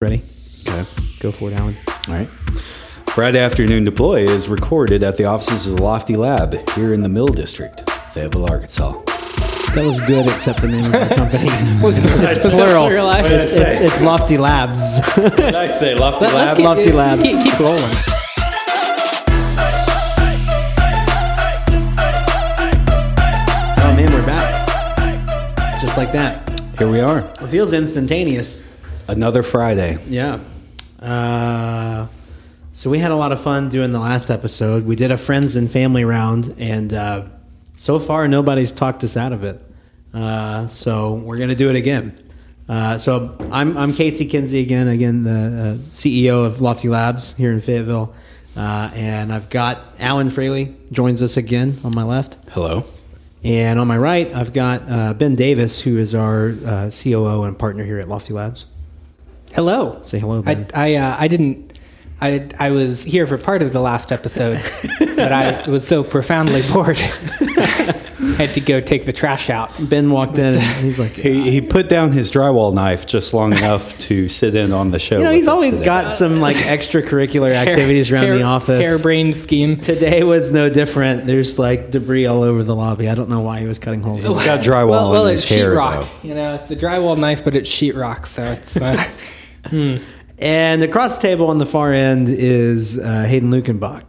Ready? Okay. Go for it, Alan. All right. Friday Afternoon Deploy is recorded at the offices of the Lofty Lab here in the Mill District, Fayetteville, Arkansas. That was good, except the name of our company. Was it it's was plural. pluralized? It's, it's, it's Lofty Labs. What did I say? Lofty Let- Lab? keep- Lofty Lab. Keep, keep rolling. oh man, we're back. Just like that. Here we are. It feels instantaneous. Another Friday. Yeah. Uh, so we had a lot of fun doing the last episode. We did a friends and family round, and uh, so far nobody's talked us out of it. Uh, so we're gonna do it again. Uh, so I'm I'm Casey Kinsey again, again the uh, CEO of Lofty Labs here in Fayetteville, uh, and I've got Alan Fraley joins us again on my left. Hello. And on my right, I've got uh, Ben Davis, who is our uh, COO and partner here at Lofty Labs. Hello. Say hello, I Ben. I, uh, I didn't. I I was here for part of the last episode, but I was so profoundly bored. I had to go take the trash out. Ben walked in and he's like, He, he put down his drywall knife just long enough to sit in on the show. you know, he's always today. got some like extracurricular activities around Hair- the office. Harebrained scheme. Today was no different. There's like debris all over the lobby. I don't know why he was cutting holes. in He's it. got drywall well, well, in it's his hair, sheetrock. though. You know, it's a drywall knife, but it's sheetrock, so it's. Uh, And across the table on the far end is uh, Hayden Lukenbach.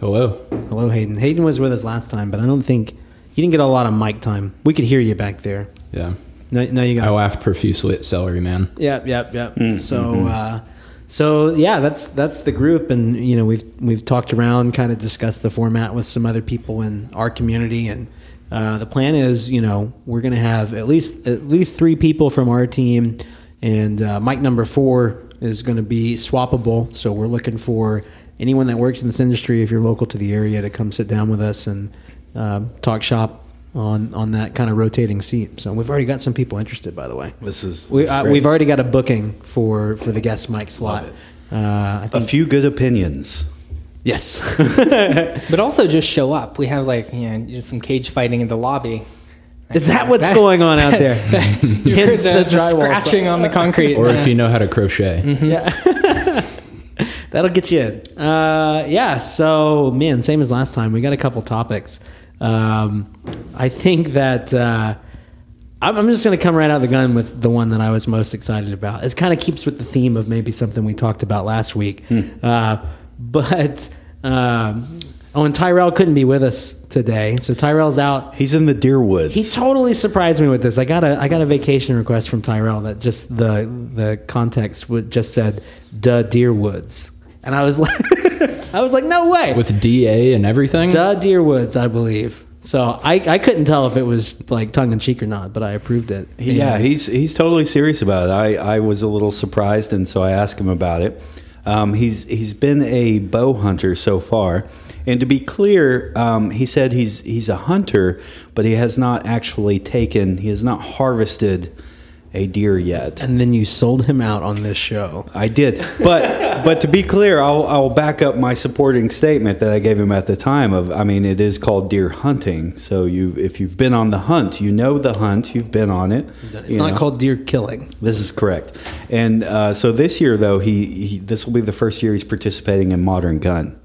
Hello. Hello, Hayden. Hayden was with us last time, but I don't think you didn't get a lot of mic time. We could hear you back there. Yeah. No, no you got I laughed profusely at Celery Man. Yep, yep, yep. So, uh, so yeah, that's that's the group, and you know we've we've talked around, kind of discussed the format with some other people in our community, and uh, the plan is, you know, we're going to have at least at least three people from our team, and uh, mic number four is going to be swappable. So we're looking for anyone that works in this industry, if you're local to the area, to come sit down with us and uh, talk shop. On, on that kind of rotating seat, so we've already got some people interested. By the way, This is, we, this is uh, great. we've already got a booking for for the guest mic slot. Love Uh, I a think a few good opinions. yes. but also just show up. We have like you know just some cage fighting in the lobby. Is that what's going on out there? You heard the, the the drywall scratching on the concrete. Or Yeah. if you know how to crochet. Yeah. That'll get you in. Uh, yeah. So man, same as last time. We got a couple topics. Um, I think that. Uh, I'm I'm just going to come right out of the gun with the one that I was most excited about. It kind of keeps with the theme of maybe something we talked about last week. Uh, but um, oh, and Tyrell couldn't be with us today, so Tyrell's out. He's in the deer woods. He totally surprised me with this. I got a I got a vacation request from Tyrell that just the the context would just said "Duh Deer Woods," and I was like, I was like, no way, With DA and everything. "Duh Deer Woods," I believe. So I, I couldn't tell if it was like tongue in cheek or not, but I approved it. Yeah, he's he's totally serious about it. I, I was a little surprised, and so I asked him about it. Um, he's he's been a bow hunter so far, and to be clear, um, he said he's he's a hunter, but he has not actually taken he has not harvested a deer yet. And then you sold him out on this show. I did, but but to be clear, I'll I'll back up my supporting statement that I gave him at the time. Of I mean, it is called deer hunting. So you if you've been on the hunt, you know the hunt. You've been on it. It's not know. called deer killing. This is correct. And uh, so this year, though, he, he this will be the first year he's participating in modern gun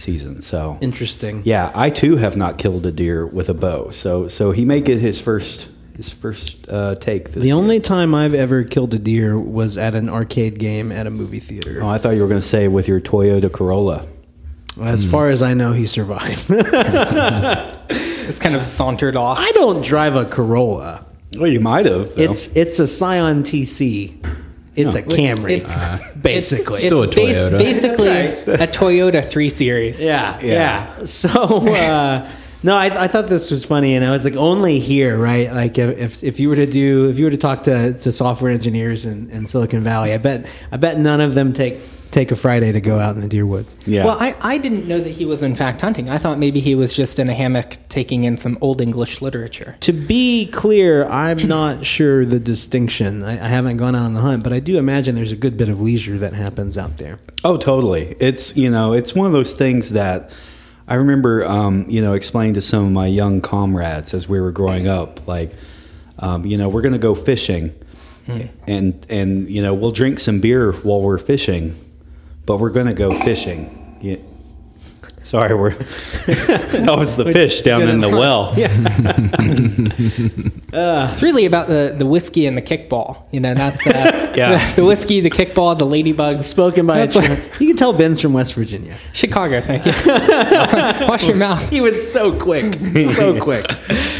season. So Interesting. yeah, I too have not killed a deer with a bow. So so he may get his first his first uh, take. This The year. only time I've ever killed a deer was at an arcade game at a movie theater. Oh, I thought you were going to say with your Toyota Corolla. As far as I know, he survived. just kind of sauntered off. I don't drive a Corolla. Well, you might have. though. It's it's a Scion TC. It's No. a Camry, It's- basically. Still a it's bas- Toyota. basically a Toyota 3 Series. yeah, Yeah. yeah, So uh, no, I, I thought this was funny, and I was like, only here, right? Like if if, if you were to do if you were to talk to, to software engineers in, in Silicon Valley, I bet I bet none of them take take a Friday to go out in the deer woods. yeah. Well, I, I didn't know that he was in fact hunting. I thought maybe he was just in a hammock taking in some old English literature. To be clear, I'm not sure the distinction. I, I haven't gone out on the hunt, but I do imagine there's a good bit of leisure that happens out there. Oh, totally. It's you know, it's one of those things that I remember, um, you know, explaining to some of my young comrades as we were growing up, like, um, you know, we're going to go fishing, and and you know we'll drink some beer while we're fishing, but we're going to go fishing. Yeah. Sorry, we're that was the fish down in the well. It's really about the, the whiskey and the kickball. You know, that's uh, Yeah. the, the whiskey, the kickball, the ladybugs. Spoken by a That's what- Chicago- You can tell Ben's from West Virginia. Chicago, thank you. Wash your mouth. He was so quick, so quick.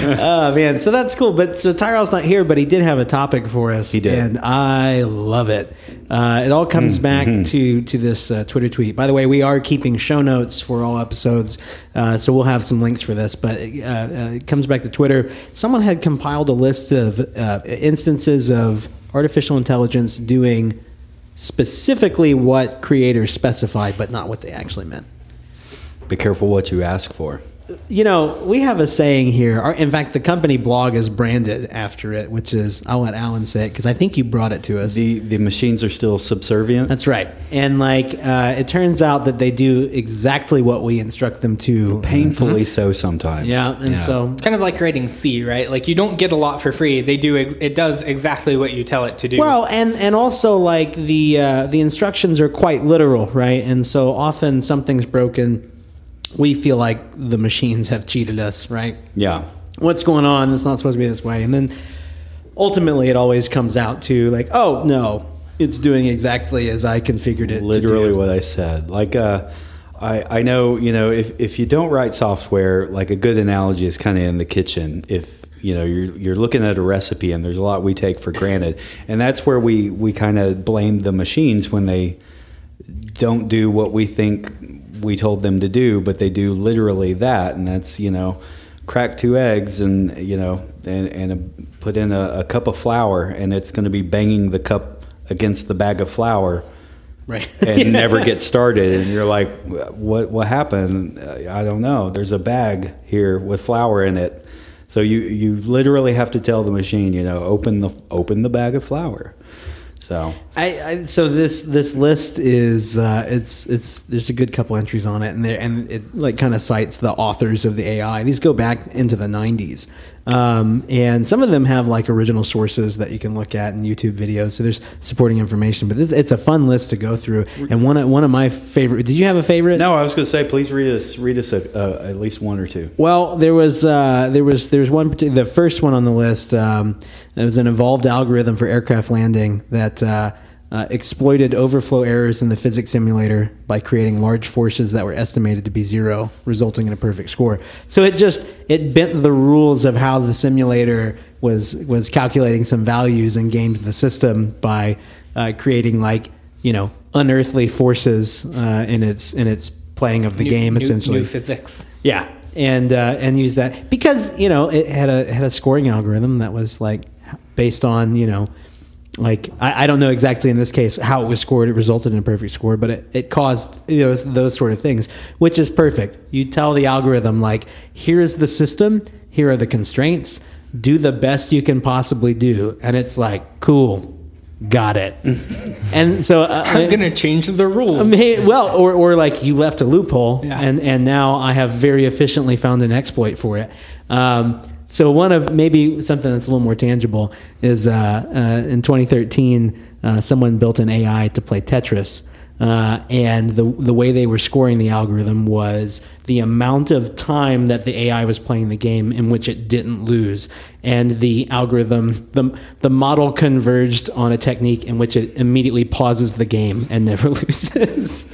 Oh man, so that's cool. But so Tyrell's not here, but he did have a topic for us. He did. and I love it. Uh, it all comes back to to this uh, Twitter tweet. By the way, we are keeping show notes for all episodes, uh, so we'll have some links for this. But uh, uh, it comes back to Twitter. Someone had compiled a list of uh, instances of artificial intelligence doing specifically what creators specified, but not what they actually meant Be careful what you ask for. You know, we have a saying here. Our, in fact, the company blog is branded after it, which is I'll let Alan say it because I think you brought it to us. The the machines are still subservient. That's right. And like, uh, it turns out that they do exactly what we instruct them to. Painfully so sometimes. Yeah, and so Kind of like writing C, right? Like you don't get a lot for free. They do. ex- It does exactly what you tell it to do. Well, and and also like the uh, the instructions are quite literal, right? And so often something's broken, we feel like the machines have cheated us, right? yeah. What's going on? It's not supposed to be this way. And then ultimately, it always comes out to like, oh no, it's doing exactly as I configured it. literally to do. what I said. Like, uh, I I know you know if if you don't write software, like a good analogy is kind of in the kitchen. If you know you're you're looking at a recipe and there's a lot we take for granted, and that's where we we kind of blame the machines when they don't do what we think we told them to do, but they do literally that, and that's you know crack two eggs and you know and, and a, put in a, a cup of flour, and it's going to be banging the cup against the bag of flour right. and never get started and you're like what what happened? I don't know. There's a bag here with flour in it. So you you literally have to tell the machine you know open the open the bag of flour so I, I so this this list is uh, it's it's there's a good couple entries on it and there and it like kind of cites the authors of the AI. These go back into the 90s, um, and some of them have like original sources that you can look at in YouTube videos. So there's supporting information, but this it's a fun list to go through. And one of, one of my favorite. Did you have a favorite? no i was going to say please read us read us a, uh, at least one or two Well, there was uh, there was there was one the first one on the list. Um, it was an evolved algorithm for aircraft landing that uh, uh, exploited overflow errors in the physics simulator by creating large forces that were estimated to be zero, resulting in a perfect score. So it just it bent the rules of how the simulator was was calculating some values and gamed the system by uh, creating like you know unearthly forces uh, in its in its playing of the New- game essentially. new physics. Yeah, and uh, and use that because you know it had a had a scoring algorithm that was like based on you know like I, I don't know exactly in this case how it was scored. It resulted in a perfect score, but it, it caused you know those sort of things, which is perfect. You tell the algorithm like here's the system, here are the constraints, do the best you can possibly do, and it's like cool, got it. and so uh, I'm gonna change the rules. I mean, well, or, or like you left a loophole, Yeah. and and now I have very efficiently found an exploit for it. Um, so one of maybe something that's a little more tangible is uh, uh, in 2013, uh, someone built an AI to play Tetris. Uh, and the the way they were scoring the algorithm was the amount of time that the AI was playing the game in which it didn't lose, and the algorithm the the model converged on a technique in which it immediately pauses the game and never loses.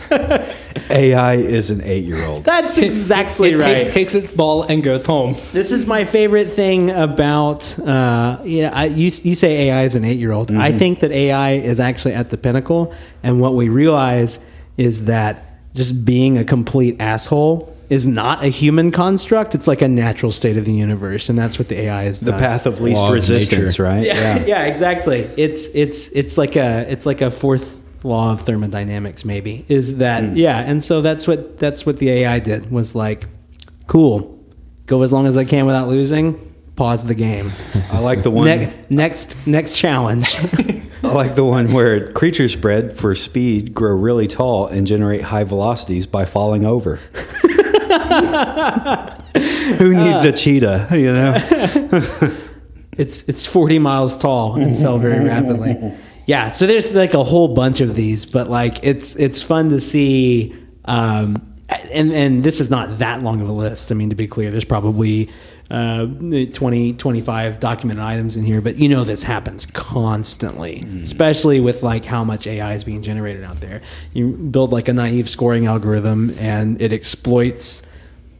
ai is an eight-year-old That's exactly it ta- right. takes its ball and goes home. This is my favorite thing about uh, yeah. I, you you say AI is an eight year old. I think that AI is actually at the pinnacle, and what we realize is that just being a complete asshole is not a human construct. It's like a natural state of the universe, and that's what the AI is. the path of least Law resistance nature. right Yeah, yeah, exactly. It's it's it's like a it's like a fourth law of thermodynamics. Maybe is that hmm. yeah, and so that's what that's what the AI did was like, cool, go as long as I can without losing. Pause the game. i like the one Ne- next next challenge. I like the one where creatures bred for speed grow really tall and generate high velocities by falling over. Who needs a cheetah? You know. it's it's 40 miles tall and fell very rapidly. Yeah, so there's like a whole bunch of these, but like it's it's fun to see. Um, and and this is not that long of a list. I mean, to be clear, there's probably uh, 20, 25 documented items in here, but you know this happens constantly, especially with like how much AI is being generated out there. You build like a naive scoring algorithm, and it exploits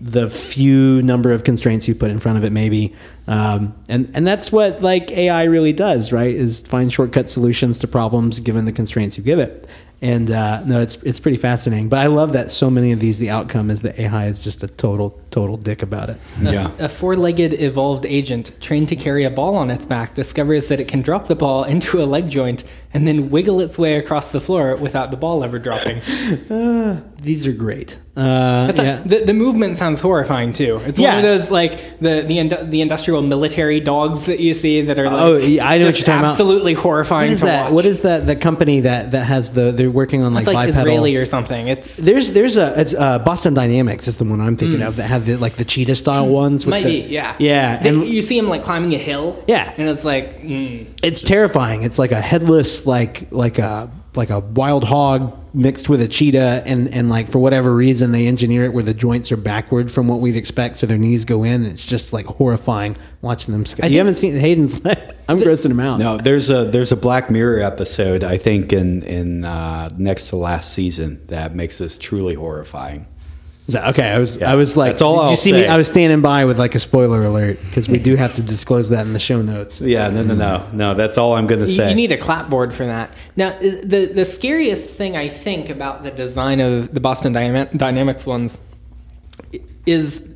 the few number of constraints you put in front of it maybe. Um, and and that's what like ai really does right is find shortcut solutions to problems given the constraints you give it. And uh, no it's it's pretty fascinating. But i love that so many of these the outcome is that ai is just a total total dick about it. Yeah. A four legged evolved agent trained to carry a ball on its back discovers that it can drop the ball into a leg joint and then wiggle its way across the floor without the ball ever dropping. these are great uh, yeah. the, the movement sounds horrifying too. It's one of those like the the, the industrial military dogs that you see that are like Oh, yeah, I know what you're talking about. absolutely horrifying what is that watch. what is that the company that that has the they're working on like, it's like bipedal Israeli or something. It's There's there's a it's uh, Boston Dynamics is the one I'm thinking of that have the like the cheetah style ones. With Hmm. might the, be yeah yeah, They- and you see him like climbing a hill. Yeah. and it's like mm, it's terrifying. It's like a headless like like a like a wild hog mixed with a cheetah, and and like for whatever reason they engineer it where the joints are backward from what we'd expect, so their knees go in. And it's just like horrifying watching them. Sc- you haven't seen Hayden's? I'm grossing him out. No, there's a there's a Black Mirror episode I think in in uh, next to last season that makes this truly horrifying. Is that- okay, I was Yeah, I was like, that's all did you I'll see me? I was standing by with like a spoiler alert because we do have to disclose that in the show notes. Yeah, no, no, no, no. That's all I'm going to say. you need a clapboard for that. Now, the the scariest thing I think about the design of the Boston Dynamics ones is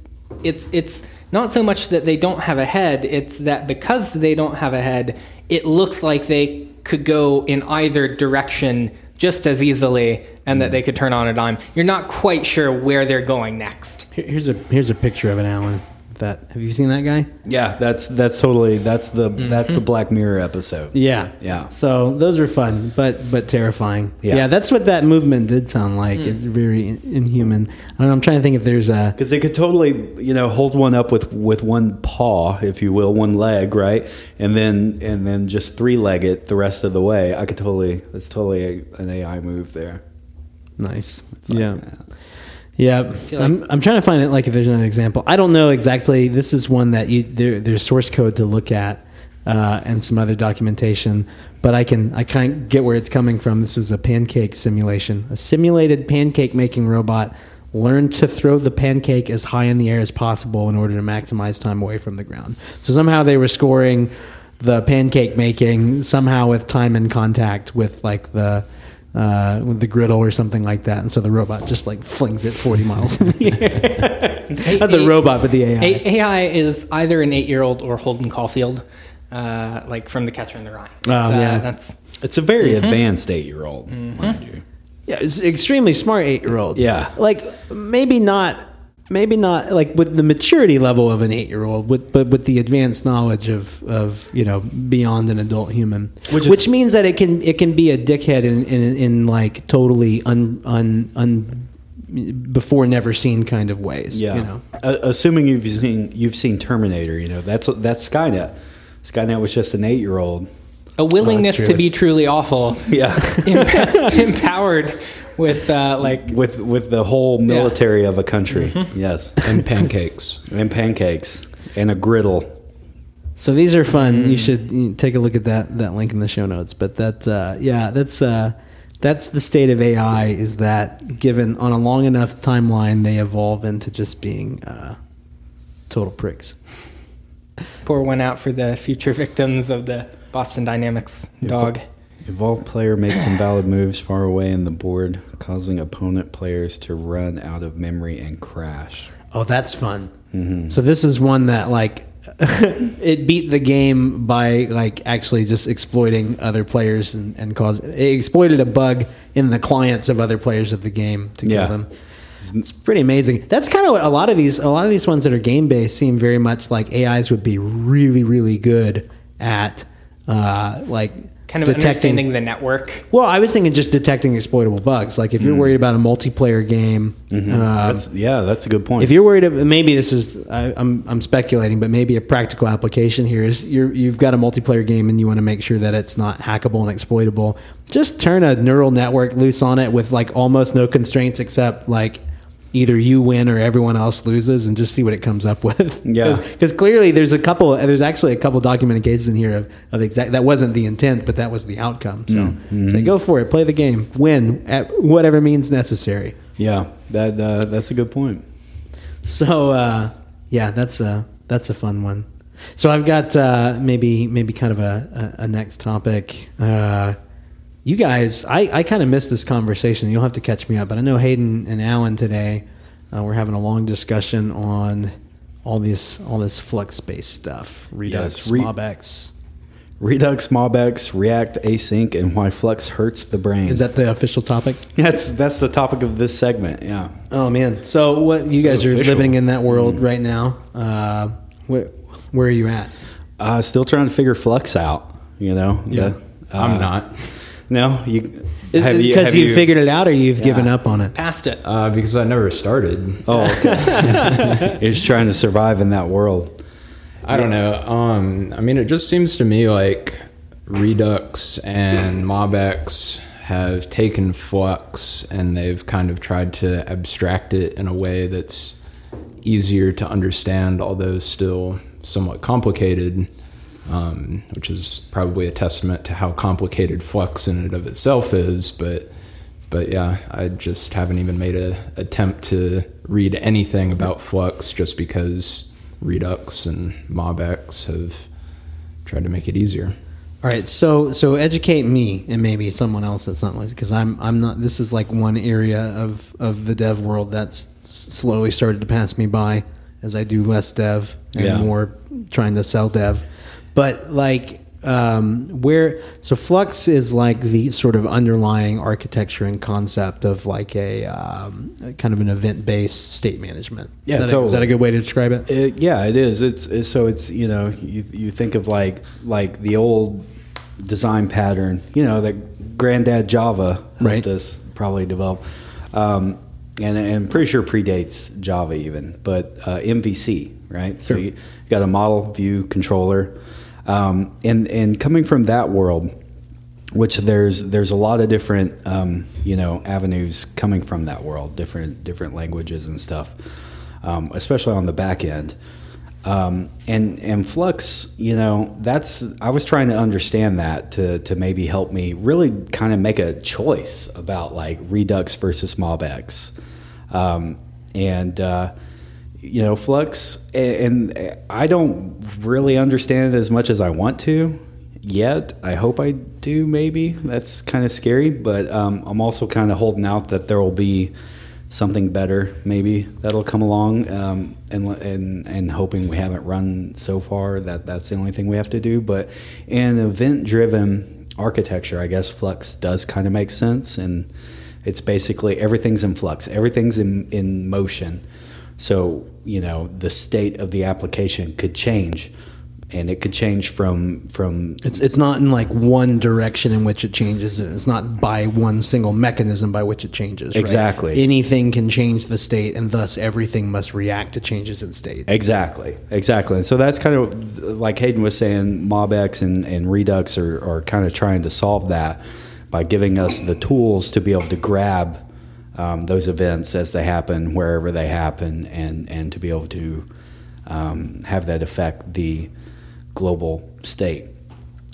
it's it's not so much that they don't have a head; it's that because they don't have a head, it looks like they could go in either direction just as easily, and that mm. they could turn on a dime. You're not quite sure where they're going next. Here- Here's a here's a picture of an Alan. That have you seen that guy? yeah, that's that's totally that's the mm-hmm. that's the Black Mirror episode. Yeah, Yeah. So those are fun, but but terrifying. Yeah. Yeah, that's what that movement did sound like. Mm. It's very in- inhuman. I don't know, I'm trying to think if there's a. Because they could totally, you know, hold one up with with one paw, if you will, one leg, right, and then and then just three leg it the rest of the way. I could totally. That's totally a, an AI move there. Nice. like yeah. that. Yeah, I'm, I'm trying to find it like if there's another example. I don't know exactly. This is one that you there, there's source code to look at uh, and some other documentation, but I can I kind of get where it's coming from. This was a pancake simulation, a simulated pancake making robot learned to throw the pancake as high in the air as possible in order to maximize time away from the ground. So somehow they were scoring the pancake making somehow with time in contact with like the uh, with the griddle or something like that, and so the robot just like flings it forty miles in the air. Not the A- robot, but the AI. A- AI is either an eight-year-old or Holden Caulfield, uh, like from The Catcher in the Rye. Oh, Uh, yeah. that's It's a very advanced eight year old, mind you. yeah, it's extremely smart eight year old. Yeah. like maybe not, maybe not like with the maturity level of an eight year old, with but with the advanced knowledge of of you know beyond an adult human, Which which, means that it can it can be a dickhead in in, in like totally un un un before never seen kind of ways. Yeah. you know. Uh, assuming you've seen you've seen Terminator, you know that's that's Skynet. Skynet was just an eight year old. a willingness true. to be truly awful, Yeah. emp- empowered with uh, like with with the whole military of a country. Yes. and pancakes. and pancakes and a griddle. So these are fun. Mm. You should take a look at that that link in the show notes. But that uh, yeah, that's uh, that's the state of AI. Is that given on a long enough timeline, they evolve into just being uh, total pricks. pour one out for the future victims of the Boston Dynamics dog. Evolved player makes invalid moves far away in the board, causing opponent players to run out of memory and crash. Oh, that's fun. Mm-hmm. So this is one that like it beat the game by like actually just exploiting other players and, and cause it exploited a bug in the clients of other players of the game to kill Yeah. them. It's pretty amazing. That's kind of what a lot of these a lot of these ones that are game based seem very much like AIs would be really really good at uh, like kind of detecting- understanding the network. Well, I was thinking just detecting exploitable bugs. Like if you're worried about a multiplayer game, um, That's yeah, that's a good point. if you're worried, about, maybe this is I, I'm I'm speculating, but maybe a practical application here is you're, you've got a multiplayer game and you want to make sure that it's not hackable and exploitable. Just turn a neural network loose on it with like almost no constraints except like either you win or everyone else loses, and just see what it comes up with. Yeah. because clearly there's a couple. There's actually a couple documented cases in here of, of exact that wasn't the intent, but that was the outcome. So say go for it, play the game, win at whatever means necessary. yeah, that uh, that's a good point. So uh, yeah, that's a that's a fun one. So I've got uh, maybe maybe kind of a, a, a next topic. Uh, you guys, I, I kind of missed this conversation. You'll have to catch me up. But I know Hayden and Alan today uh, we're having a long discussion on all this all this flux based stuff, Redux, Yes, re- MobX. Redux, MobX, React, Async, and why Flux hurts the brain. Is that the official topic? that's that's the topic of this segment? Yeah. Oh man! So what you guys are official. living in that world right now? Uh, where where are you at? Uh, still trying to figure Flux out. You know. Yeah. The- uh, I'm not. No, you Is have you- because have you, figured it out, or you've given up on it? Past it. Uh, because I never started. Oh, okay. You're just trying to survive in that world. I don't know. Um, I mean, it just seems to me like Redux and MobX have taken Flux and they've kind of tried to abstract it in a way that's easier to understand, although still somewhat complicated. Um, which is probably a testament to how complicated Flux in and of itself is. But, but yeah, I just haven't even made an attempt to read anything about Flux just because Redux and MobX have tried to make it easier. All right, so so educate me and maybe someone else that's not like because I'm I'm not. This is like one area of of the dev world that's slowly started to pass me by as I do less dev and Yeah. more trying to sell dev. But like um, where so Flux is like the sort of underlying architecture and concept of like a um, kind of an event based state management. Yeah, is that, a, is that a good way to describe it? It, yeah, it is. It's, it's so it's you know you you think of like like the old design pattern, you know that granddad Java helped Right. us probably develop, um, and and I'm pretty sure predates Java even, but uh, MVC right. So Sure. you got a model view controller, um, and and coming from that world. Which there's there's a lot of different um, you know avenues coming from that world, different different languages and stuff um, especially on the back end. Um, and and Flux, you know, that's I was trying to understand that to to maybe help me really kind of make a choice about like Redux versus MobX, um, and uh, you know Flux, and, I don't really understand it as much as I want to yet. I hope I do. Maybe that's kind of scary, but um, I'm also kind of holding out that there will be something better maybe that'll come along um, and, and and hoping we haven't run so far that that's the only thing we have to do but in event driven architecture I guess Flux does kind of make sense and it's basically everything's in flux everything's in in motion so you know the state of the application could change and it could change from from It's it's not in like one direction in which it changes. and It's not by one single mechanism by which it changes. right? Exactly. Anything can change the state, and thus everything must react to changes in state. Exactly, exactly. And so that's kind of like Hayden was saying, MobX and, and Redux are, are kind of trying to solve that by giving us the tools to be able to grab um, those events as they happen, wherever they happen, and, and to be able to um, have that affect the global state.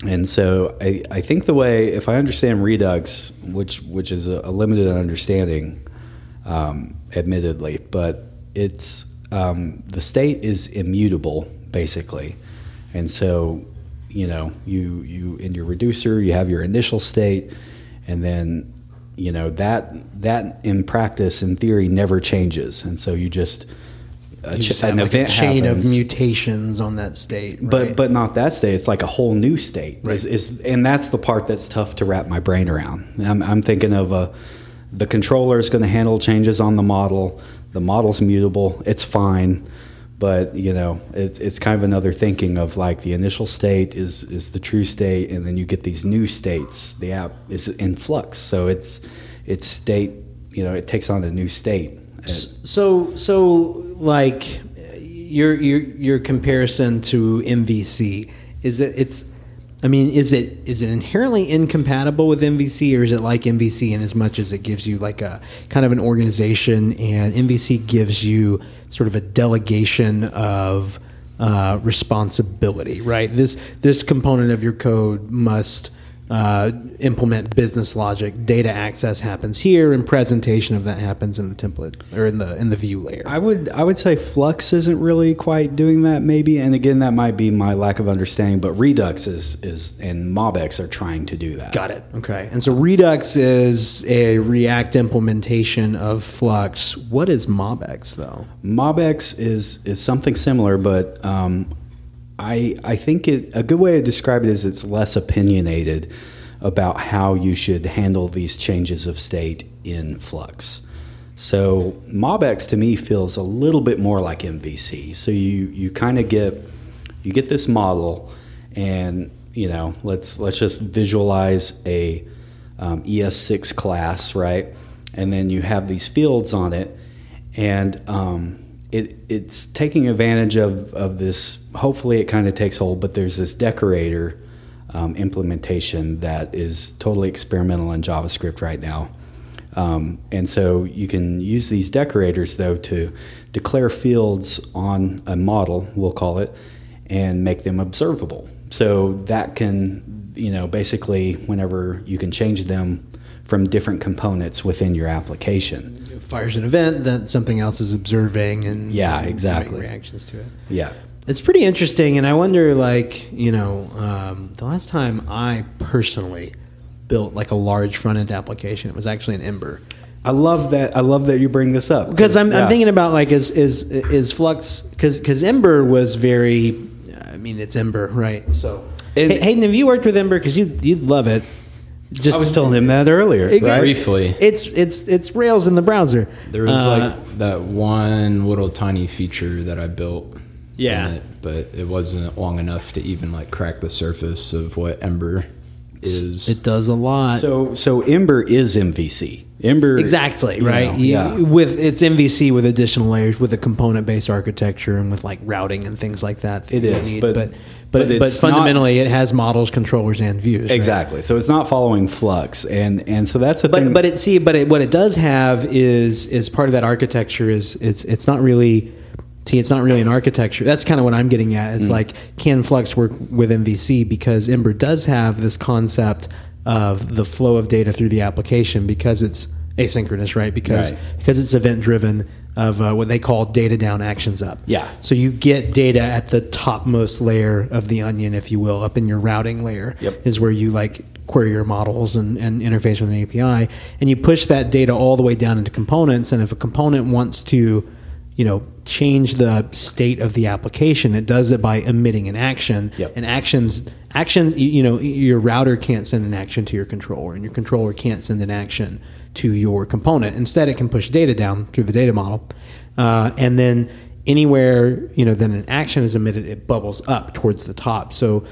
And so I, I think the way, if I understand Redux, which which is a, limited understanding, um, admittedly, but it's um, the state is immutable basically, and so you know you you in your reducer you have your initial state, and then you know that that in practice in theory never changes, and so you just a You ch- just have an like a event chain of mutations on that state. Right? But but not that state. It's like a whole new state. Right. Is, is and that's the part that's tough to wrap my brain around. I'm, I'm thinking of a the controller is going to handle changes on the model. The model's mutable. It's fine. But you know, it's it's kind of another thinking of like the initial state is is the true state, and then you get these new states. The app is in flux, so it's it's state. You know, it takes on a new state. So so like your your your comparison to MVC is it it's I mean is it is it inherently incompatible with MVC or is it like MVC in as much as it gives you like a kind of an organization and MVC gives you sort of a delegation of uh, responsibility right? This this component of your code must uh, implement business logic. Data access happens here, and presentation of that happens in the template or in the in the view layer. I would I would say Flux isn't really quite doing that, maybe. And again, that might be my lack of understanding. But Redux is is and MobX are trying to do that. Got it. Okay. And so Redux is a React implementation of Flux. What is MobX though? MobX is is something similar, but um, I I think it a good way to describe it is it's less opinionated about how you should handle these changes of state in Flux. So MobX to me feels a little bit more like MVC. So you you kind of get you get this model, and you know let's let's just visualize a um, ES6 class, right? And then you have these fields on it, and um, it, it's taking advantage of, of this. Hopefully, it kind of takes hold, but there's this decorator um, implementation that is totally experimental in JavaScript right now. Um, and so you can use these decorators, though, to declare fields on a model, we'll call it, and make them observable. So that can, you know, basically, whenever you can change them from different components within your application. Fires an event that something else is observing and Yeah, and exactly. reactions to it. Yeah. It's pretty interesting, and I wonder, like, you know, um, the last time I personally built like a large front end application, it was actually an Ember. I love that. I love that you bring this up Because I'm, Yeah. I'm thinking about like is is is Flux because because Ember was very, I mean it's Ember right? So And- Hey- Hayden, have you worked with Ember? Because you you'd love it. Just I was telling him that earlier. It- right? Briefly. It's it's it's Rails in the browser. There was Uh, like that one little tiny feature that I built. Yeah. it, but it wasn't long enough to even like crack the surface of what Ember is. it does a lot. So so Ember is MVC. Ember Exactly right. know, You- yeah. With it's MVC with additional layers, with a component-based architecture, and with like routing and things like that. that It is, need. but- but but but, but, it's not- fundamentally, it has models, controllers, and views. right? Exactly. So it's not following Flux, and and so that's the But thing. but it see but it, what it does have is is part of that architecture is it's it's not really see it's not really an architecture. That's kind of what I'm getting at. Mm. It's like can Flux work with MVC because Ember does have this concept of the flow of data through the application because it's asynchronous, right? Because Right. because it's event driven of uh, what they call data down actions up. Yeah. So you get data at the topmost layer of the onion, if you will, up in your routing layer Yep. is where you like query your models and, and interface with an API, and you push that data all the way down into components. And if a component wants to, you know, change the state of the application, it does it by emitting an action. Yep. And actions, actions, you, you know, your router can't send an action to your controller, and your controller can't send an action to your component. Instead, it can push data down through the data model, uh, and then anywhere you know then an action is emitted, it bubbles up towards the top. So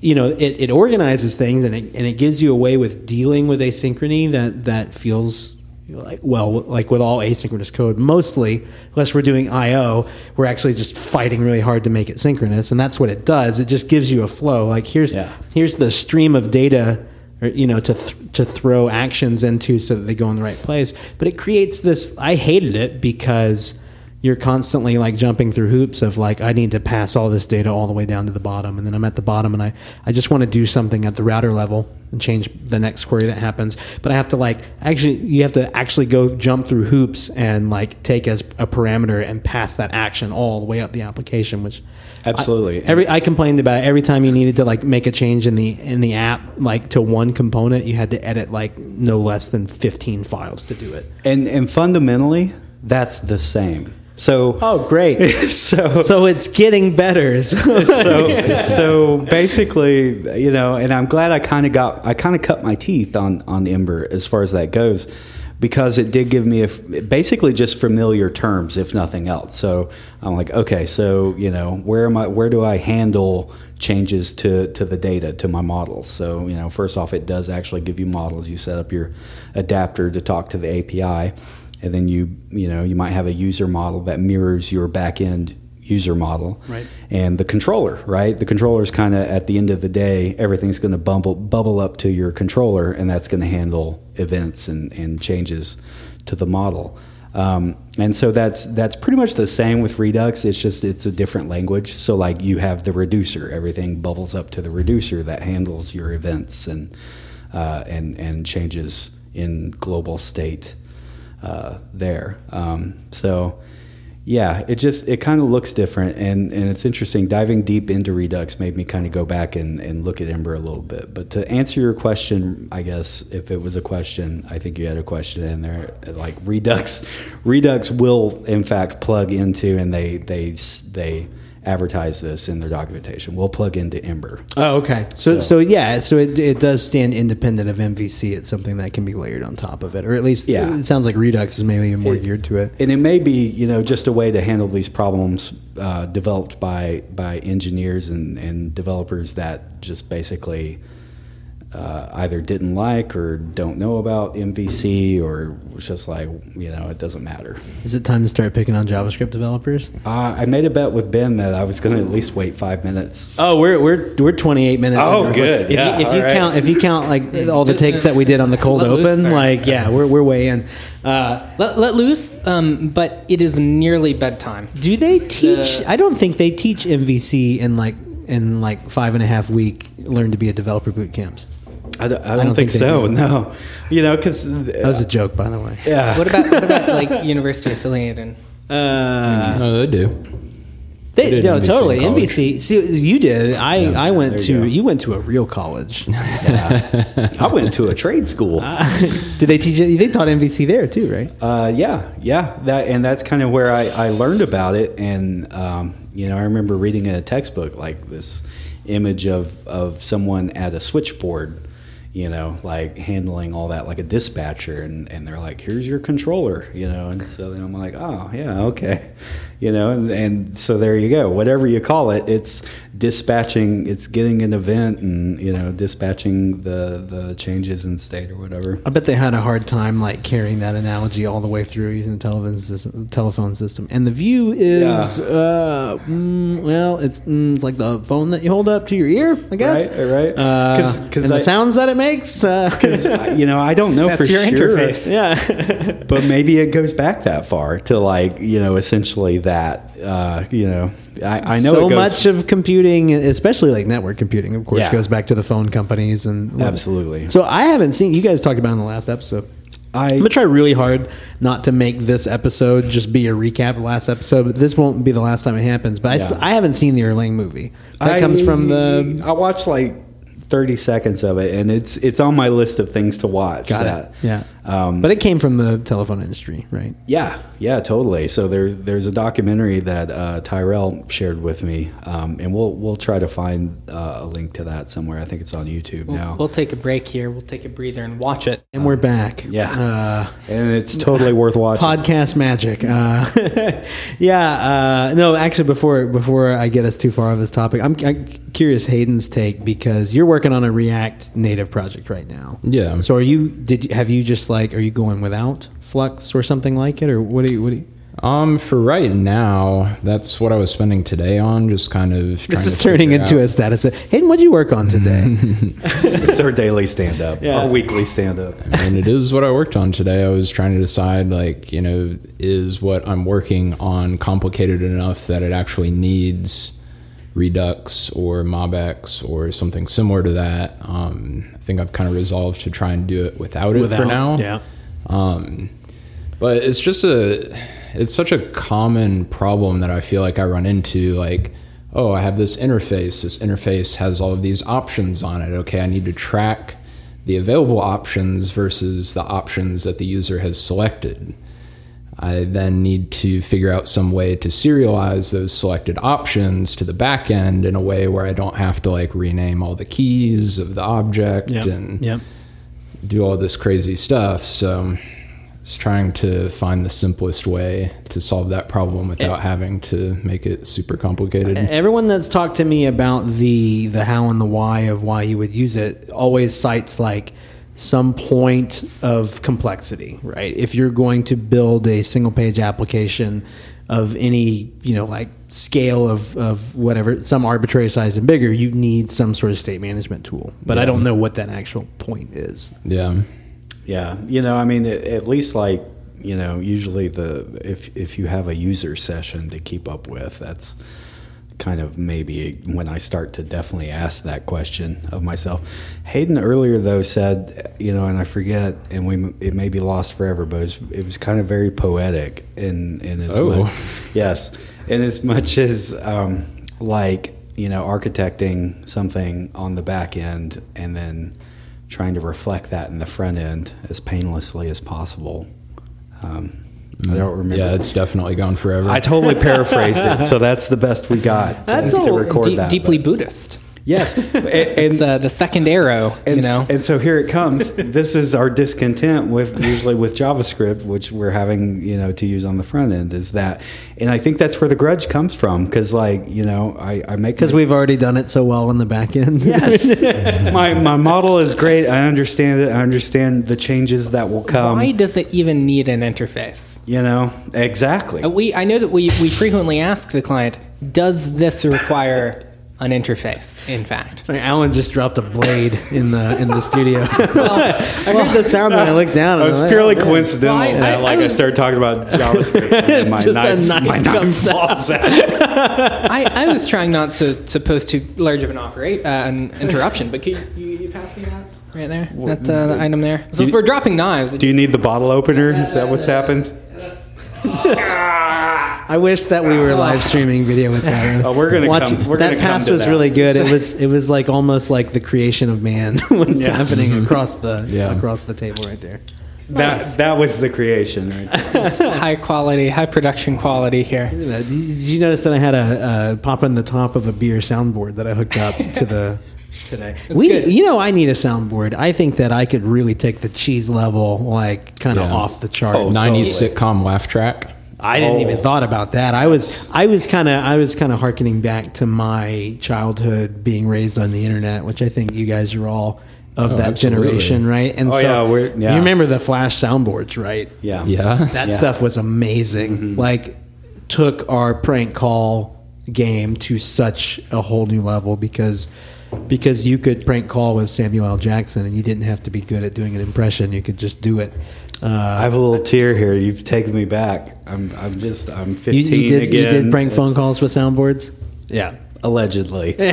you know it, it organizes things and it, and it gives you a way with dealing with asynchrony that that feels like well like with all asynchronous code mostly unless we're doing io we're actually just fighting really hard to make it synchronous and that's what it does. It just gives you a flow. Like here's Yeah. here's the stream of data or, you know to th- to throw actions into so that they go in the right place. But it creates this i hated it because you're constantly like jumping through hoops of like I need to pass all this data all the way down to the bottom and then I'm at the bottom and I, I just want to do something at the router level and change the next query that happens but I have to like actually you have to actually go jump through hoops and like take as a parameter and pass that action all the way up the application which Absolutely. I, every I complained about it. every time you needed to like make a change in the in the app like to one component you had to edit like no less than 15 files to do it and and fundamentally, that's the same. So oh great so so it's getting better so so basically, you know, and I'm glad I kind of got I kind of cut my teeth on on Ember as far as that goes, because it did give me a basically just familiar terms, if nothing else. So I'm like, okay, so you know, where am I? Where do I handle changes to to the data to my models? So you know, first off, it does actually give you models. You set up your adapter to talk to the API, and then you you know you might have a user model that mirrors your backend user model. Right. and the controller right? The controller is kind of at the end of the day everything's going to bubble bubble up to your controller and that's going to handle events and, and changes to the model. Um, and so that's that's pretty much the same with redux. It's just it's a different language. So like you have the reducer. Everything bubbles up to the reducer that handles your events and uh, and and changes in global state uh, there um, so yeah, it just it kind of looks different, and and it's interesting. Diving deep into Redux made me kind of go back and and look at Ember a little bit. But to answer your question, I guess if it was a question, I think you had a question in there. Like Redux, Redux will in fact plug into, and they they they advertise this in their documentation. We'll plug into Ember. Oh, okay. So, so, So- yeah, so it, it does stand independent of MVC. It's something that can be layered on top of it, or at least Yeah. it sounds like Redux is maybe more It- geared to it. and it may be you know just a way to handle these problems uh, developed by by engineers and, and developers that just basically uh, either didn't like or don't know about MVC or was just like you know it doesn't matter. Is it time to start picking on JavaScript developers? Uh, I made a bet with Ben that I was going to at least wait five minutes. Oh, we're we're we're 28 minutes. Oh, into it. good. If, Yeah, you, if you all right. count if you count like all the takes that we did on the cold Let loose open, like yeah, we're we're way in. Uh, Let, let loose, um, but it is nearly bedtime. do they teach? The- I don't think they teach MVC in like in like five and a half week learn to be a developer boot camps. I don't, I don't, don't think, think so. do. No, you know because That was a joke, by the way. yeah. What about what about like university affiliated? Uh, no, they do. They, did no, MVC in totally. NBC. See, you did. I, I went there you to. You went to a real college. I went to a trade school. did they teach you? They taught NBC there too, right? Uh, yeah, yeah, that and that's kind of where I, I learned about it, and um, you know I remember reading in a textbook like this image of of someone at a switchboard, you know, like handling all that like a dispatcher, and and they're like, here's your controller, you know, and so then I'm like, oh yeah, okay, you know, and and so there you go, whatever you call it, it's dispatching, it's getting an event, and you know, dispatching the the changes in state or whatever. I bet they had a hard time like carrying that analogy all the way through using the telephone system. Telephone system, and the view is uh, mm, well, it's, mm, it's like the phone that you hold up to your ear, I guess. Right, right. Uh, 'Cause- and I- the sounds that it makes. Uh, you know, I don't know That's for your sure. interface. yeah. But maybe it goes back that far to like, you know, essentially that, uh, you know, I, I know so goes, much of computing, especially like network computing, of course, Yeah. goes back to the phone companies and Absolutely. So I haven't seen you guys talked about in the last episode. I, I'm gonna try really hard not to make this episode just be a recap of the last episode. But this won't be the last time it happens. But I, st- I haven't seen the Erlang movie. That I- comes from the. I watched like 30 seconds of it and it's, it's on my list of things to watch. Got that, it. Yeah. Um, but it came from the telephone industry, right? Yeah, yeah, totally. So there, there's a documentary that uh, Tyrell shared with me, um, and we'll we'll try to find uh, a link to that somewhere. I think it's on YouTube now, We'll take a break here. We'll take a breather and watch it. And we're back. yeah. Uh, and it's totally worth watching. podcast magic. Uh, yeah, uh, no, actually, before before I get us too far off this topic, I'm, I'm curious Hayden's take because you're working on a React Native project right now. Yeah. So are you? Did have you just like? Like, are you going without Flux or something like it, or what do you? What do you? Um, for right now, that's what I was spending today on, just kind of. This is to turning into out- a status. Of, Hayden, what'd you work on today? it's our daily stand up, Yeah. our weekly stand up. and it is what I worked on today. I was trying to decide, like, you know, is what I'm working on complicated enough that it actually needs Redux or MobX or something similar to that. Um, I think I've kind of resolved to try and do it without it for now. yeah. Um, but it's just a, it's such a common problem that I feel like I run into. Like, oh, I have this interface. This interface has all of these options on it. Okay, I need to track the available options versus the options that the user has selected. I then need to figure out some way to serialize those selected options to the back end in a way where I don't have to like rename all the keys of the object Yep. and Yep. do all this crazy stuff. So It's trying to find the simplest way to solve that problem eh, without having to make it super complicated. Eh, everyone that's talked to me about the the how and the why of why you would use it always cites like some point of complexity, right? If you're going to build a single page application of any, you know, like scale of, of whatever, some arbitrary size and bigger, you need some sort of state management tool. But I don't know what that actual point is. Yeah. Yeah, you know, I mean, at, at least like you know, usually the if if you have a user session to keep up with, that's kind of maybe when I start to definitely ask that question of myself. Hayden earlier though said, you know, and I forget, and we it may be lost forever, but it was, it was kind of very poetic in in as Oh. much, yes, in as much as um, like you know architecting something on the back end and then trying to reflect that in the front end as painlessly as possible. Um, I don't mm. remember. Yeah, it's definitely gone forever. I totally paraphrased it, so that's the best we got That's to, to all record Deep- that. deeply but- Buddhist. Yes, and, It's uh, the second arrow, and, you know. and so here it comes. this is our discontent with usually with JavaScript, which we're having you know to use on the front end. Is that, and I think that's where the grudge comes from because like you know I, I make Because we've already done it so well in the back end. Yes. my my model is great. I understand it. I understand the changes that will come. Why does it even need an interface? You know exactly. Uh, We, I know that we, we frequently ask the client, does this require an interface, in fact? Sorry, Alan just dropped a blade in the in the studio. I heard the sound when I looked down. It was I was purely oh, coincidental Well, I- that I- like I I, started talking about JavaScript and then my Just knife, knife my knife out. falls out. I, I was trying not to, to pose too large of an operate uh, an interruption, but could you, you, you pass me that right there? That uh, the item there. Since we're dropping knives, Do you need the bottle opener? Is that what's happened? I wish that we were live streaming video with that. Oh, we're gonna Watch- come- we're that gonna come pass to was that. really good. It was it was like almost like the creation of man was Yeah. happening mm-hmm. across the Yeah. across the table right there. That that was the creation, right? high quality, high production quality here. Look at that. Did you did notice that I had a, a pop on the top of a beer soundboard that I hooked up to the today? we, good. you know, I need a soundboard. I think that I could really take the cheese level like kind of Yeah. off the charts. Oh, 90s totally. sitcom laugh track. I didn't even Oh. thought about that. I was I was kind of I was kind of harkening back to my childhood being raised on the internet, which I think you guys are all of Oh, that absolutely. generation, right? And Oh, so yeah, we're- yeah. you remember the flash soundboards, right? Yeah. Yeah. That Yeah. stuff was amazing. Mm-hmm. Like took our prank call game to such a whole new level because because you could prank call with Samuel L. Jackson and you didn't have to be good at doing an impression. You could just do it. I Uh, have a little tear here. You've taken me back. I'm I'm just I'm you, 15 you did again. you did prank phone calls with soundboards? Yeah. allegedly.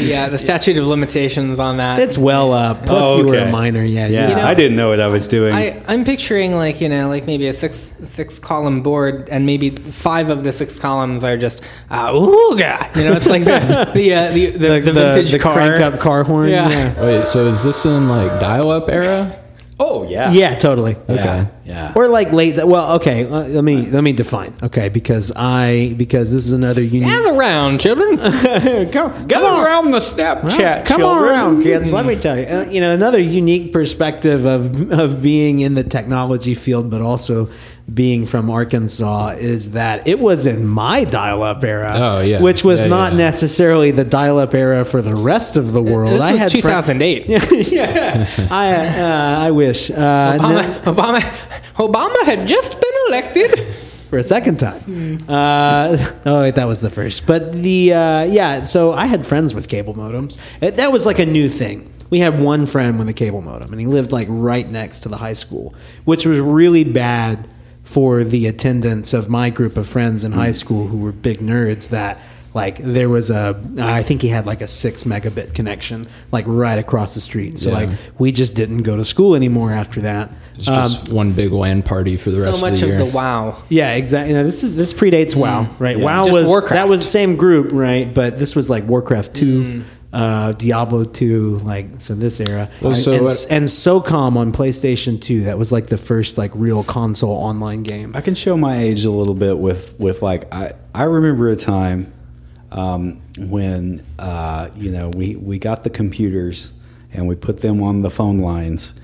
Yeah, the statute of limitations on that. It's well up. Plus, Oh, you were a minor. Yeah. Yeah, You know- I didn't know what I was doing. I, I'm picturing like you know like maybe a six six column board and maybe five of the six columns are just uh, ooga you know it's like the the uh, the, the, the, vintage the car crank up car horn. Yeah. Yeah. Wait, so is this in like dial-up era? Oh yeah. Yeah, totally. Yeah. Okay. Yeah. Or like late. Well, okay. uh, let me let me define. Okay, because I because this is another unique. Gather round children come, Gather around the Snapchat, Come on around, kids. Let me tell you. Uh, you know, another unique perspective of of being in the technology field, but also being from Arkansas, is that it was in my dial-up era. Oh, yeah. which was Yeah, not yeah. necessarily the dial-up era for the rest of the world. this I was had fri- 2008 yeah, I uh, I wish. Uh, Obama, Obama Obama had just been elected for a second time. Uh, oh, wait, that was the first. But the uh, yeah, so I had friends with cable modems. It, that was like a new thing. We had one friend with a cable modem, and he lived like right next to the high school, which was really bad for the attendance of my group of friends in high mm. school who were big nerds. That like there was a, I think he had like a six megabit connection, like right across the street. So Yeah. like we just didn't go to school anymore after that. It's just um, one big LAN party for the rest so much of the year. So much of the wow Yeah, exactly. Now, this is this predates mm. WoW, right? Yeah. WoW Just was Warcraft. that was the same group, right? But this was like Warcraft two, mm. Uh, Diablo two, like so this era, Well, so and, what- and SOCOM on PlayStation two. That was like the first like real console online game. I can show my age a little bit with with like I I remember a time um, when uh, you know we we got the computers and we put them on the phone lines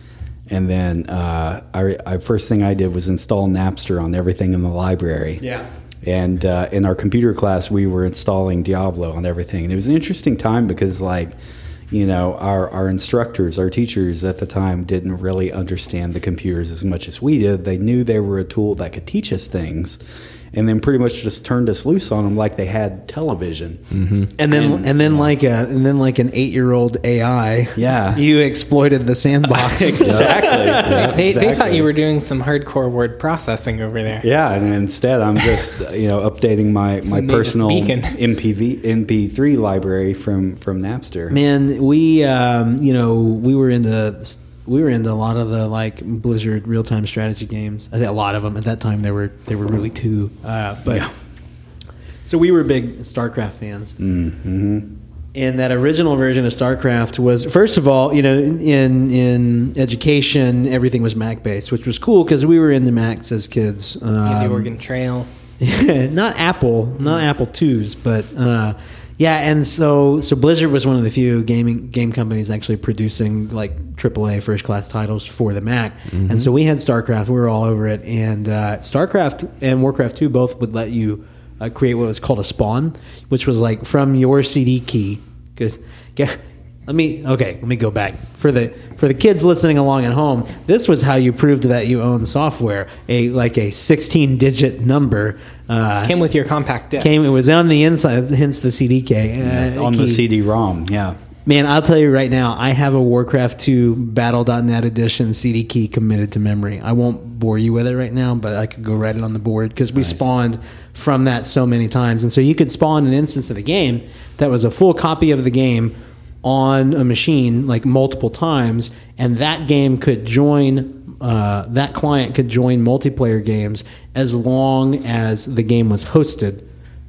And then uh, I, I first thing I did was install Napster on everything in the library. Yeah. And uh, in our computer class, we were installing Diablo on everything. And it was an interesting time because, like, you know, our, our instructors, our teachers at the time didn't really understand the computers as much as we did. They knew they were a tool that could teach us things and then pretty much just turned us loose on them like they had television. Mm-hmm. And then and, then like a and then like an eight year old AI. Yeah. you exploited the sandbox. exactly. They, exactly. they thought you were doing some hardcore word processing over there. Yeah, and instead I'm just you know updating my my personal. MPV MP3 library from from Napster. Man, we um, you know we were into we were into a lot of the like Blizzard real time strategy games. I think a lot of them at that time. They were they were really two. Uh, but Yeah. so we were big StarCraft fans. Mm-hmm. And that original version of StarCraft was, first of all, you know, in in education, everything was Mac based, which was cool because we were in the Macs as kids. You had the Um, Oregon Trail. not Apple, not Apple twos, but uh, yeah. And so, so Blizzard was one of the few gaming game companies actually producing like AAA first class titles for the Mac. And so we had StarCraft. We were all over it. And uh, StarCraft and Warcraft two both would let you uh, create what was called a spawn, which was like from your CD key. Because let me okay, let me go back for the for the kids listening along at home. This was how you proved that you own software. A like a sixteen digit number uh, Came with your compact disc. came. It was on the inside, hence the CD key uh, on the. CD-ROM. Yeah. Man, I'll tell you right now, I have a Warcraft 2 Battle.net edition CD key committed to memory. I won't bore you with it right now, but I could go write it on the board because we spawned from that so many times. And so you could spawn an instance of the game that was a full copy of the game on a machine like multiple times, and that game could join, uh, that client could join multiplayer games as long as the game was hosted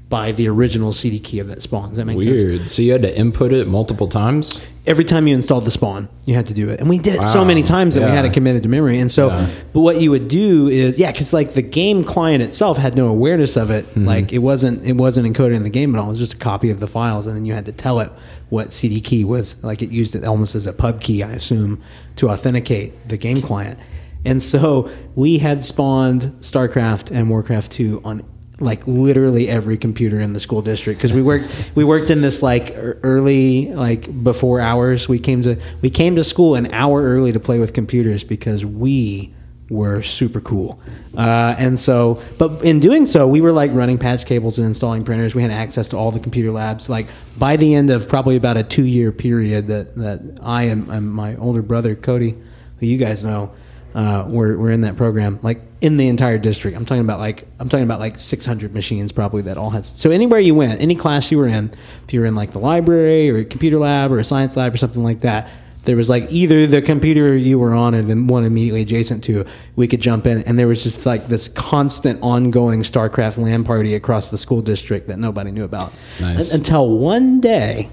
by the original CD key of that spawn. Does that make sense? Weird. So you had to input it multiple times. Every time you installed the spawn, you had to do it, and we did it so many times that we had it committed to memory. And so, Yeah. but what you would do is, yeah, because like the game client itself had no awareness of it. Mm-hmm. Like it wasn't it wasn't encoded in the game at all. It was just a copy of the files, and then you had to tell it what CD key was. Like it used it almost as a pub key, I assume, to authenticate the game client. And so we had spawned StarCraft and Warcraft two on like literally every computer in the school district because we worked we worked in this like early like before hours. We came to we came to school an hour early to play with computers because we were super cool. Uh, and so but in doing so we were like running patch cables and installing printers. We had access to all the computer labs. Like by the end of probably about a two year period that that i and, and my older brother cody who you guys know uh, were, were in that program, like in the entire district. I'm talking about like I'm talking about like 600 machines probably that all had. So anywhere you went, any class you were in, if you were in like the library or a computer lab or a science lab or something like that, there was like either the computer you were on or the one immediately adjacent to. We could jump in, and there was just like this constant, ongoing StarCraft LAN party across the school district that nobody knew about Nice. Until one day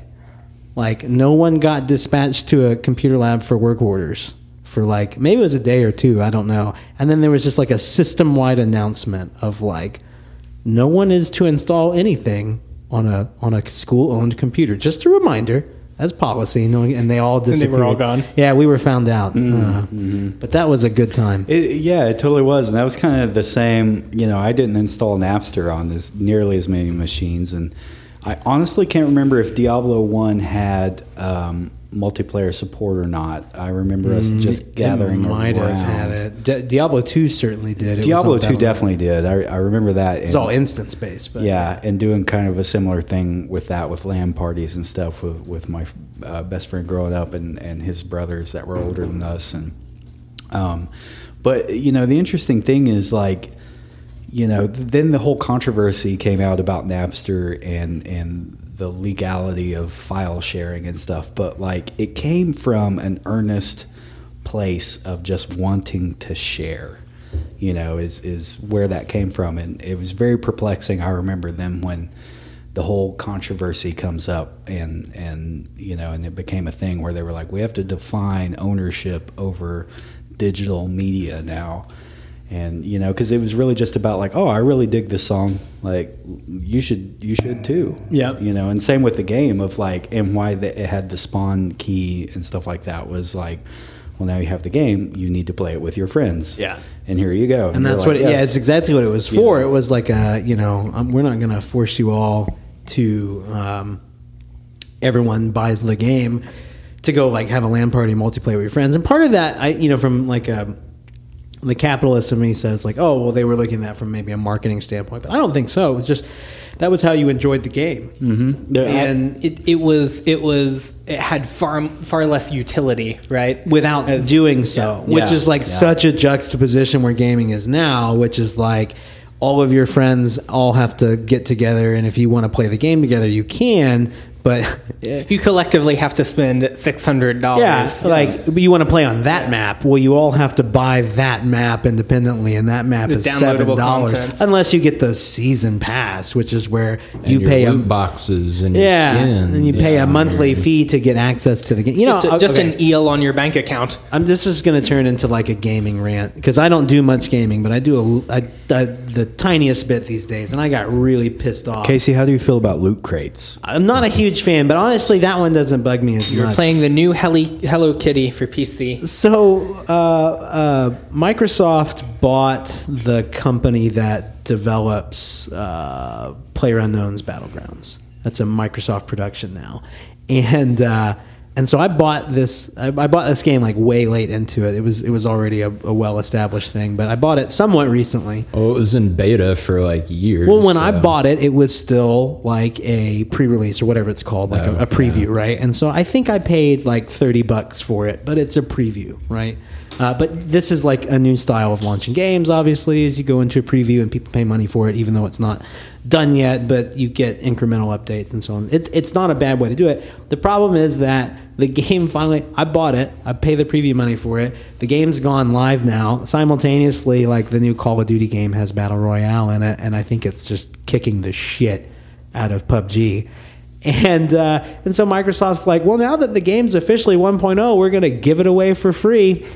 like no one got dispatched to a computer lab for work orders for like maybe it was a day or two i don't know and then there was just like a system wide announcement of like no one is to install anything on a on a school owned computer just a reminder as policy no, and they all disappeared. And they disappeared. were all gone? yeah we were found out uh, but that was a good time It, yeah, it totally was, and that was kind of the same. You know, I didn't install Napster on as nearly as many machines, and I honestly can't remember if Diablo One had um, multiplayer support or not. I remember us just gathering it might around. have had it Di- diablo 2 certainly did It Diablo Two definitely did. I, I remember that. it's all instance based but yeah, and doing kind of a similar thing with that with LAN parties and stuff with, with my uh, best friend growing up and, and his brothers that were older than us and um, but you know the interesting thing is like you know then the whole controversy came out about Napster and and the legality of file sharing and stuff but like it came from an earnest place of just wanting to share you know is is where that came from. And it was very perplexing. I remember them when the whole controversy comes up and and you know and it became a thing where they were like we have to define ownership over digital media now and you know because it was really just about like oh i really dig this song like you should you should too yeah you know and same with the game of like and why the, it had the spawn key and stuff like that was like Well, now you have the game. You need to play it with your friends. Yeah. and here you go. and you're that's like, what it, yeah it's exactly what it was for Yeah. it was like a you know um, we're not going to force you all to um, everyone buys the game to go like have a LAN party multiplayer with your friends and part of that i you know from like a the capitalist in me says like oh well they were looking at that from maybe a marketing standpoint but i don't think so it was just that was how you enjoyed the game mm-hmm. and It, it was it was it had far far less utility, right? without As- doing so, which Yeah. is like Yeah. such a juxtaposition where gaming is now, which is like all of your friends all have to get together, and if you want to play the game together, you can. But You collectively have to spend six hundred dollars. yeah, like but you want to play on that map. Well, you all have to buy that map independently, and that map The is seven dollars unless you get the season pass, which is where And you your pay a loot boxes and yeah, your skins. and you pay a monthly your- fee to get access to the game. You just, know, a, uh, just okay. an eel on your bank account. I'm this is going to turn into like a gaming rant because I don't do much gaming, but I do a, a, a the tiniest bit these days, and I got really pissed off. Casey, how do you feel about loot crates? I'm not a huge fan, but honestly, that one doesn't bug me as You're much. playing the new Helly, Hello Kitty for PC. So, uh, uh, Microsoft bought the company that develops uh, PlayerUnknown's Battlegrounds. That's a Microsoft production now, and uh, and so I bought this. I, I bought this game like way late into it. It was it was already a, a well established thing, but I bought it somewhat recently. Oh, it was in beta for like years. Well, when I bought it, it was still like a pre-release or whatever it's called, like Oh, a preview, right? And so I think I paid like thirty bucks for it, but it's a preview, right? Uh, but this is like a new style of launching games. Obviously, as you go into a preview and people pay money for it, even though it's not done yet, but you get incremental updates and so on. It's it's not a bad way to do it. The problem is that the game finally, I bought it, I pay the preview money for it. The game's gone live now. Simultaneously, like the new Call of Duty game has battle royale in it, and I think it's just kicking the shit out of PUBG. And uh, and so Microsoft's like, well, now that the game's officially 1.0, we're gonna give it away for free.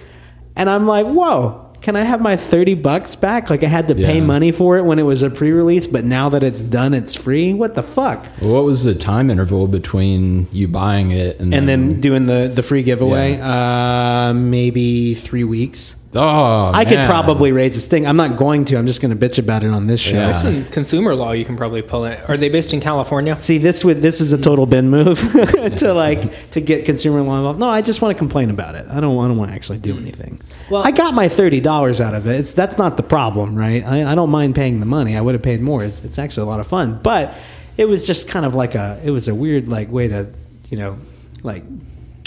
And I'm like, whoa. Can I have my 30 bucks back? Like I had to pay money for it when it was a pre-release, but now that it's done, it's free. What the fuck? Well, what was the time interval between you buying it and, And then doing the the free giveaway, uh, maybe three weeks. Oh, I could man. probably raise this thing. I'm not going to. I'm just going to bitch about it on this show. Yeah. There's some consumer law you can probably pull it. Are they based in California? See, this would this is a total bin move to like to get consumer law involved. No, I just want to complain about it. I don't. I don't want to actually do anything. Well- I got my thirty dollars out of it. It's, that's not the problem, right? I, I don't mind paying the money. I would have paid more. It's, it's actually a lot of fun, but it was just kind of like a. It was a weird like way to, you know, like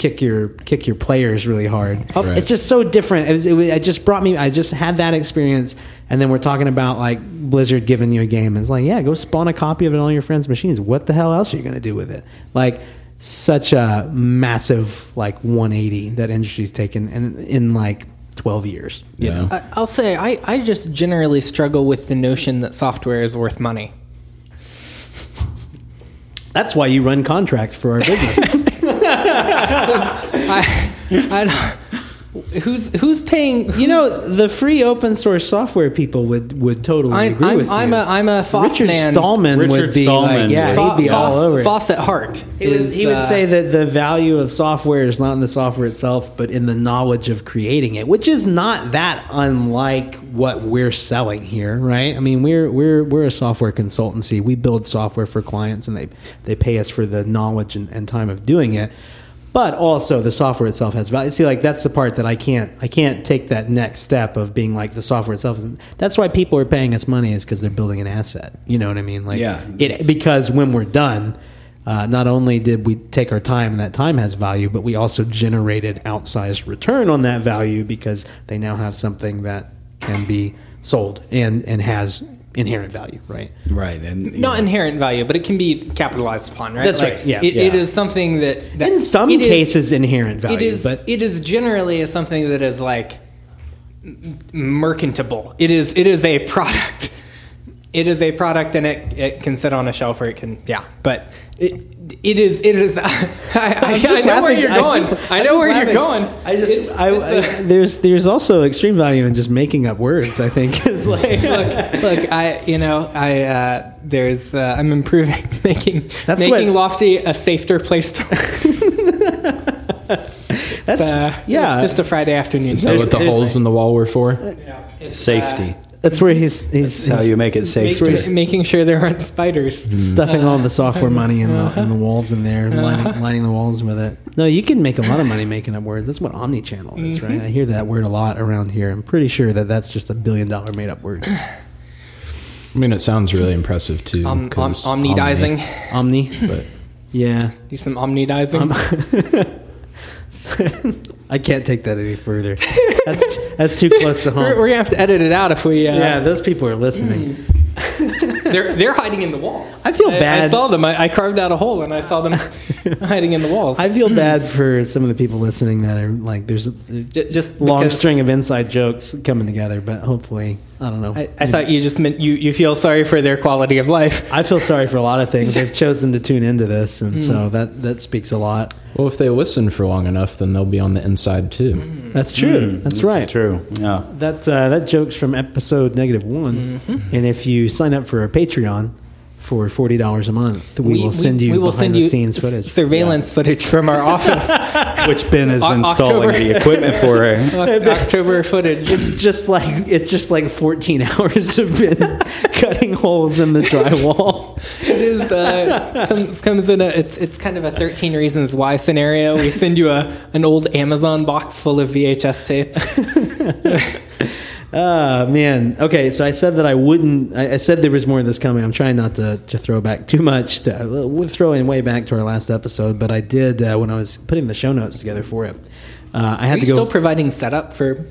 kick your kick your players really hard. Oh, right. It's just so different. It, was, it, was, it just brought me. I just had that experience, and then we're talking about like Blizzard giving you a game. And it's like, yeah, go spawn a copy of it on your friends' machines. What the hell else are you going to do with it? Like such a massive like 180 that industry's taken in in like 12 years. You Yeah. know? I- I'll say I, I just generally struggle with the notion that software is worth money. That's why you run contracts for our business. I, I don't, who's who's paying? you know, the free open source software people would would totally I'm, agree I'm, with I'm you. a I'm a Foss Richard man. Stallman would be Stallman like, yeah, Fo- he'd be all Foss, over it. Foss at heart. He would, is, he would uh, say that the value of software is not in the software itself, but in the knowledge of creating it, which is not that unlike what we're selling here, right? I mean, we're we're we're a software consultancy. We build software for clients, and they they pay us for the knowledge and, and time of doing it. But also, the software itself has value. See, like that's the part that I can't I can't take that next step of being like the software itself. That's why people are paying us money is because they're building an asset. You know what I mean? Like, Yeah. it because when we're done, uh, not only did we take our time and that time has value, but we also generated outsized return on that value because they now have something that can be sold and and has inherent value, right? Right, and not know, inherent value, but it can be capitalized upon, right? That's right, yeah, it, it yeah. is something that, that In some it is- cases, inherent value, it is but it is generally something that is like m- mercantile. It is it is a product. It is a product, and it, it can sit on a shelf, or it can yeah. But it it is it is. I, I, I'm just I know where you're I going. just- I know where laughing. you're going. I just, It's- I, it's a- I- there's, there's also extreme value in just making up words. I think is like, look, look, I, you know, I, uh, there's, uh, I'm improving, making, That's making what- Lofty a safer place to. That's Uh, yeah. it's just a Friday afternoon. Is that There's- what the there's- holes in the wall were for? It's, Safety. That's where he's he's, That's how you make it uh, safe. make- making sure there aren't spiders. stuffing all the software money in the in the walls in there, lining, lining the walls with it. No, you can make a lot of money making up words. That's what omni-channel is, right? I hear that word a lot around here. I'm pretty sure that that's just a billion dollar made up word. I mean, it sounds really impressive too. Om, om, 'cause omnidizing. Omni, Omni, but yeah. Do some omnidizing. I can't take that any further. That's that's too close to we're, we're gonna have to edit it out if we. Uh, Yeah, those people are listening. they're they're hiding in the walls. I feel I, bad. I saw them. I, I carved out a hole and I saw them hiding in the walls. I feel bad for some of the people listening that are like, there's a J- just long because string of inside jokes coming together, but hopefully, I don't know. I, I thought you just meant you, you feel sorry for their quality of life. I feel sorry for a lot of things. They've chosen to tune into this, and so that that speaks a lot. well, if they listen for long enough, then they'll be on the inside too. That's true. That's This is right. true. Yeah. That uh, that joke's from episode negative one, Mm-hmm. and if you sign up for our Patreon for forty dollars a month, we, will send you we will behind send the you scenes footage. surveillance footage from our office. Which Ben is O- installing October. the equipment for. Oc- October footage. It's just like it's just like fourteen hours of Ben cutting holes in the drywall. It is uh, comes, comes in a it's it's kind of a 13 reasons why scenario. We send you a an old Amazon box full of VHS tapes. Ah man. Okay, so I said that I wouldn't. I, I said there was more of this coming. I'm trying not to, to throw back too much. To, we're throwing way back to our last episode, but I did uh, when I was putting the show notes together for it. Uh, I Are had you to go still providing setup for?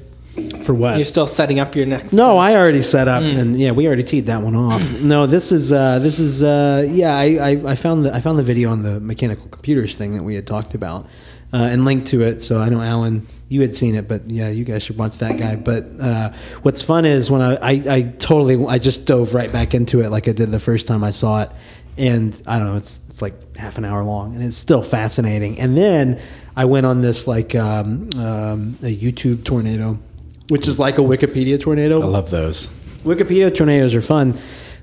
for what? You're still setting up your next. No, I already set up, and yeah, we already teed that one off. no, this is uh, this is uh, yeah. I, I, I found the I found the video on the mechanical computers thing that we had talked about, uh, and linked to it. So I know Alan, you had seen it, but yeah, you guys should watch that guy. But uh, what's fun is when I, I I totally I just dove right back into it like I did the first time I saw it, and I don't know, it's it's like half an hour long, and it's still fascinating. And then I went on this like um, um, a YouTube tornado which is like a Wikipedia tornado. I love those. Wikipedia tornadoes are fun.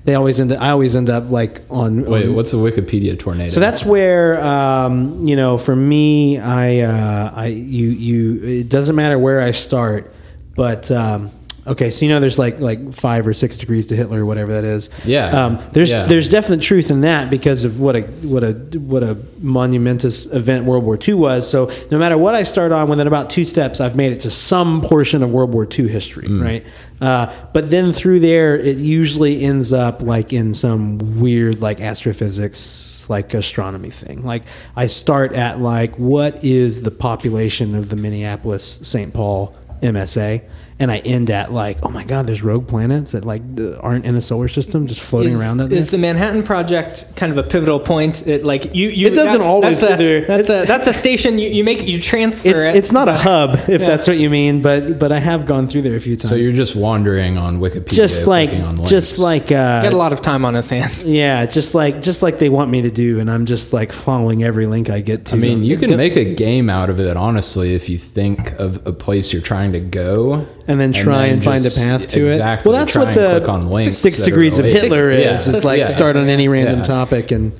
They always end. Up, I always end up like on. Wait, on- what's a Wikipedia tornado? so that's where um, you know, for me, I, uh, I, you, you. It doesn't matter where I start, but um, okay. So you know, there's like like five or six degrees to Hitler, or whatever that is. Yeah. Um, there's Yeah. there's definite truth in that because of what a what a what a monumentous event World War II was. So no matter what I start on, within about two steps, I've made it to some portion of World War II history, right? Uh, but then through there, it usually ends up like in some weird like astrophysics, like astronomy thing. Like I start at like what is the population of the Minneapolis St. Paul MSA. And I end at like, oh my God, there's rogue planets that like aren't in a solar system, just floating is, around out there. is the Manhattan Project kind of a pivotal point? It, like you, you It doesn't always That's a, that's a that's a station you, you make you transfer it's it. it's not a hub if that's what you mean, but but I have gone through there a few times. so you're just wandering on Wikipedia, just like clicking on just like uh, got a lot of time on his hands. yeah, just like just like they want me to do, and I'm just like following every link I get to. I mean, you can make a game out of it, honestly, if you think of a place you're trying to go, and then try and, find a path to exactly, it. Well, that's what the on six degrees of. Hitler Six- is. yeah. Is like Yeah. start on any random Yeah. topic, and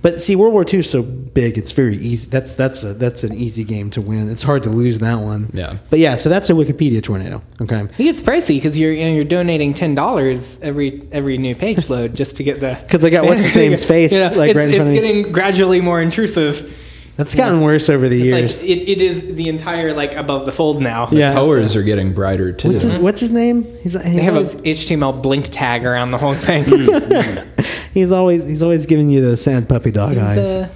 but see, World War II is so big, it's very easy. That's that's a that's an easy game to win. It's hard to lose that one. Yeah. but yeah, so that's a Wikipedia tornado. Okay. It gets pricey because you're you know, you're donating ten dollars every every new page load just to get the because I got what's the name's face, You know, like, it's, right in it's front of me. It's getting gradually more intrusive. That's gotten worse over the It's years. like it, it is the entire like above the fold now. Yeah. colors are getting brighter too. what's his What's his name? He's, he's They have a HTML blink tag around the whole thing. he's always he's always giving you the sad puppy dog He's, eyes. uh,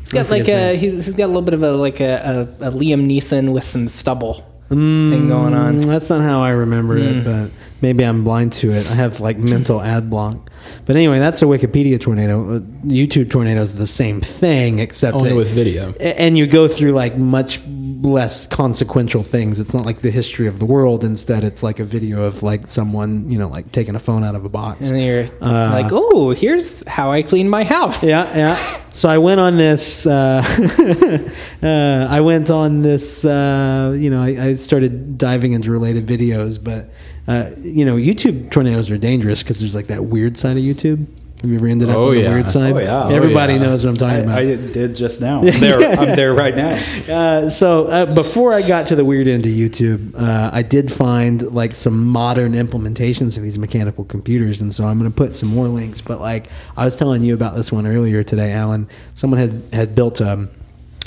he's got like a he's, he's got a little bit of a like a, a, a Liam Neeson with some stubble thing going on. Mm, That's not how I remember Mm. it, but maybe I'm blind to it. I have like mental ad block. But anyway, that's a Wikipedia tornado. Uh, YouTube tornadoes are the same thing, except Only that- with video. and you go through like much less consequential things. It's not like the history of the world. Instead, it's like a video of like someone, you know, like taking a phone out of a box. And you're Uh, like, oh, here's how I clean my house. Yeah, yeah. So I went on this. Uh, uh, I went on this. Uh, you know, I, I started diving into related videos, but uh, you know, YouTube tornadoes are dangerous because there's like that weird side of YouTube Have you ever ended up Oh, on the yeah. weird side? Oh, yeah. Oh, Everybody yeah. knows what I'm talking about. I, I did just now. I'm there, I'm there right now. Uh, so uh, before I got to the weird end of YouTube, uh, I did find like some modern implementations of these mechanical computers, and so I'm going to put some more links. But like I was telling you about this one earlier today, Alan. Someone had had built um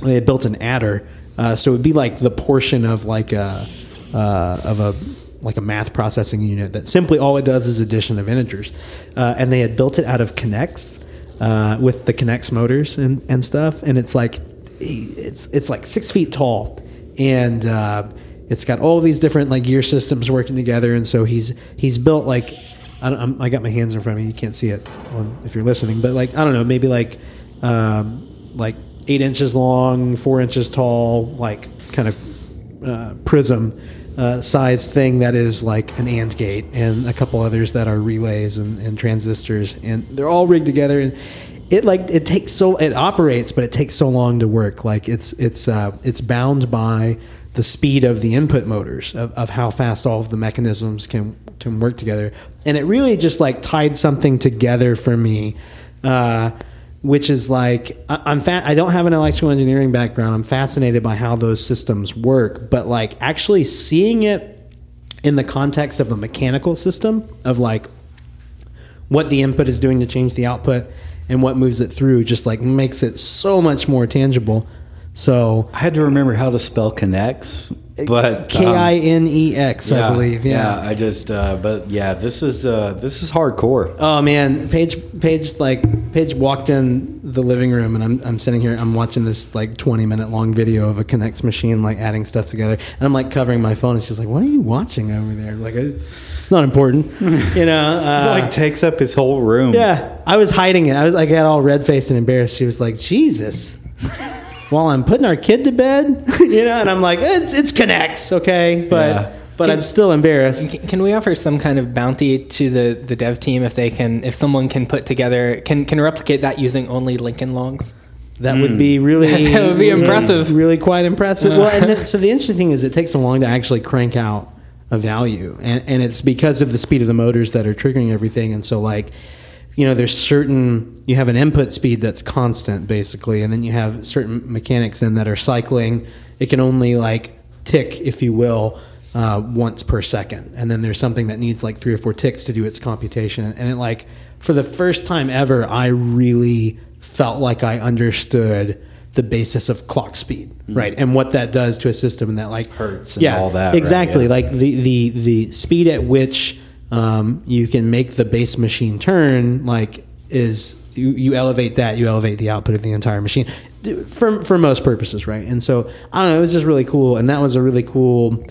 they had built an adder, uh, so it would be like the portion of like a uh, of a like a math processing unit that simply all it does is addition of integers, uh, and they had built it out of K'NEX uh, with the K'NEX motors and, and stuff, and it's like it's it's like six feet tall, and uh, it's got all these different like gear systems working together, and so he's he's built like I, I got my hands in front of me, you can't see it on, if you're listening, but like I don't know, maybe like um, like eight inches long, four inches tall, like kind of uh, prism uh, size thing that is like an AND gate, and a couple others that are relays and, and transistors, and they're all rigged together. And it like it takes so it operates, but it takes so long to work. Like it's it's uh, it's bound by the speed of the input motors of, of how fast all of the mechanisms can can work together, and it really just like tied something together for me. Uh, which is like I, I'm fa- I don't have an electrical engineering background. I'm fascinated by how those systems work, but like actually seeing it in the context of a mechanical system of like what the input is doing to change the output and what moves it through just like makes it so much more tangible. So I had to remember how to spell K'NEX, but K um, I N E X, I believe. Yeah. I just, uh, but yeah, this is uh, this is hardcore. Oh man, Paige, Paige, like Paige walked in the living room, and I'm, I'm sitting here, I'm watching this like 20 minute long video of a K'NEX machine like adding stuff together, and I'm like covering my phone, and she's like, "What are you watching over there?" Like, it's not important, you know. It Uh, like takes up his whole room. yeah, I was hiding it. I was like, I got all red faced and embarrassed. She was like, "Jesus." While I'm putting our kid to bed, you know, and I'm like, it's it's K'NEX, okay, but Yeah. but Can- I'm still embarrassed. Can can we offer some kind of bounty to the, the dev team if they can if someone can put together can can replicate that using only Lincoln logs? That would be hmm. really That would be really- impressive. Really quite impressive. Uh. well, and then, so the interesting thing is it takes so long to actually crank out a value, and and it's because of the speed of the motors that are triggering everything. And so like, you know, there's certain you have an input speed that's constant basically, and then you have certain mechanics in that are cycling. It can only like tick, if you will. Uh, once per second, and then there's something that needs like three or four ticks to do its computation, and it like for the first time ever, I really felt like I understood the basis of clock speed, right, and what that does to a system, and that like Hertz and yeah, all that, right, exactly. yeah. Like the the the speed at which um, you can make the base machine turn, like is you, you elevate that, you elevate the output of the entire machine for for most purposes, right? And so I don't know, it was just really cool, and that was a really cool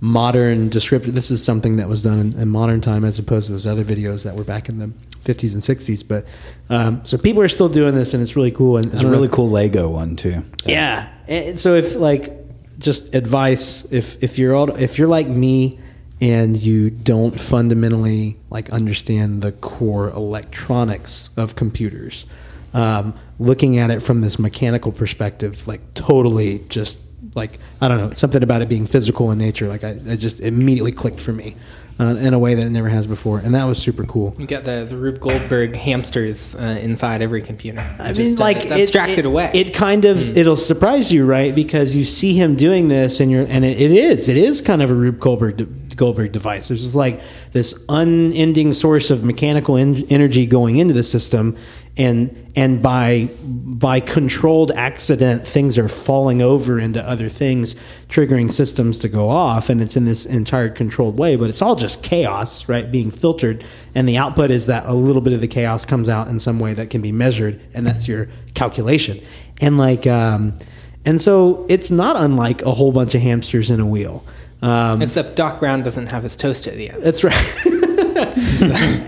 modern descriptor. This is something that was done in, in modern time as opposed to those other videos that were back in the 50s and 60s. But um, so people are still doing this, and it's really cool. And It's a really know. cool Lego one too. Yeah. And so if like just advice, if if you're all, if you're like me and you don't fundamentally like understand the core electronics of computers, um, looking at it from this mechanical perspective, like totally just like I don't know something about it being physical in nature. Like I, it just immediately clicked for me uh, in a way that it never has before, and that was super cool. You got the, the Rube Goldberg hamsters uh, inside every computer. I Just, mean, uh, like it's it- abstracted it, away. It kind of it'll surprise you, right? Because you see him doing this, and you're and it, it is it is kind of a Rube Goldberg de- Goldberg device. There's just like this unending source of mechanical en- energy going into the system, and and by by controlled accident, things are falling over into other things, triggering systems to go off, and it's in this entire controlled way. But it's all just chaos, right? Being filtered, and the output is that a little bit of the chaos comes out in some way that can be measured, and that's your calculation. And like, um, and so it's not unlike a whole bunch of hamsters in a wheel. Um, Except Doc Brown doesn't have his toast at the end. that's right.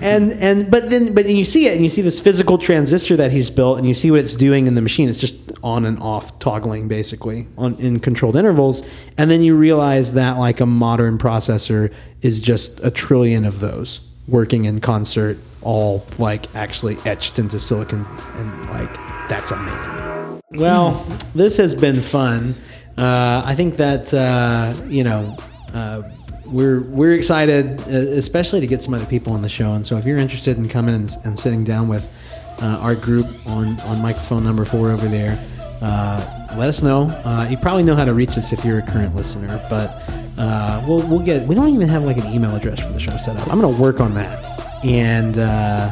and and but then but then you see it and you see this physical transistor that he's built and you see what it's doing in the machine. It's just on and off toggling basically on in controlled intervals. And then you realize that like a modern processor is just a trillion of those working in concert, all like actually etched into silicon and like that's amazing. Well, this has been fun. Uh, I think that uh, you know. Uh, we're we're excited, uh, especially to get some other people on the show. And so, if you're interested in coming and, and sitting down with uh, our group on on microphone number four over there, uh, let us know. Uh, you probably know how to reach us if you're a current listener, but uh, we'll we'll get. We don't even have like an email address for the show set up. I'm going to work on that, and uh,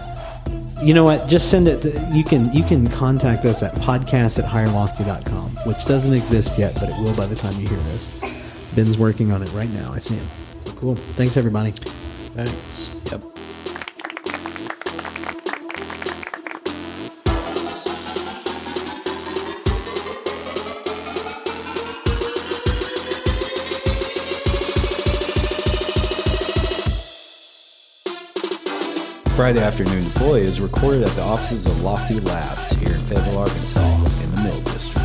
you know what? Just send it. To, you can you can contact us at podcast at hirelofty.com, which doesn't exist yet, but it will by the time you hear this. Ben's working on it right now. I see him. Cool. Thanks everybody. Thanks. Yep. Friday Afternoon Deploy is recorded at the offices of Lofty Labs here in Fayetteville, Arkansas, in the Mill District.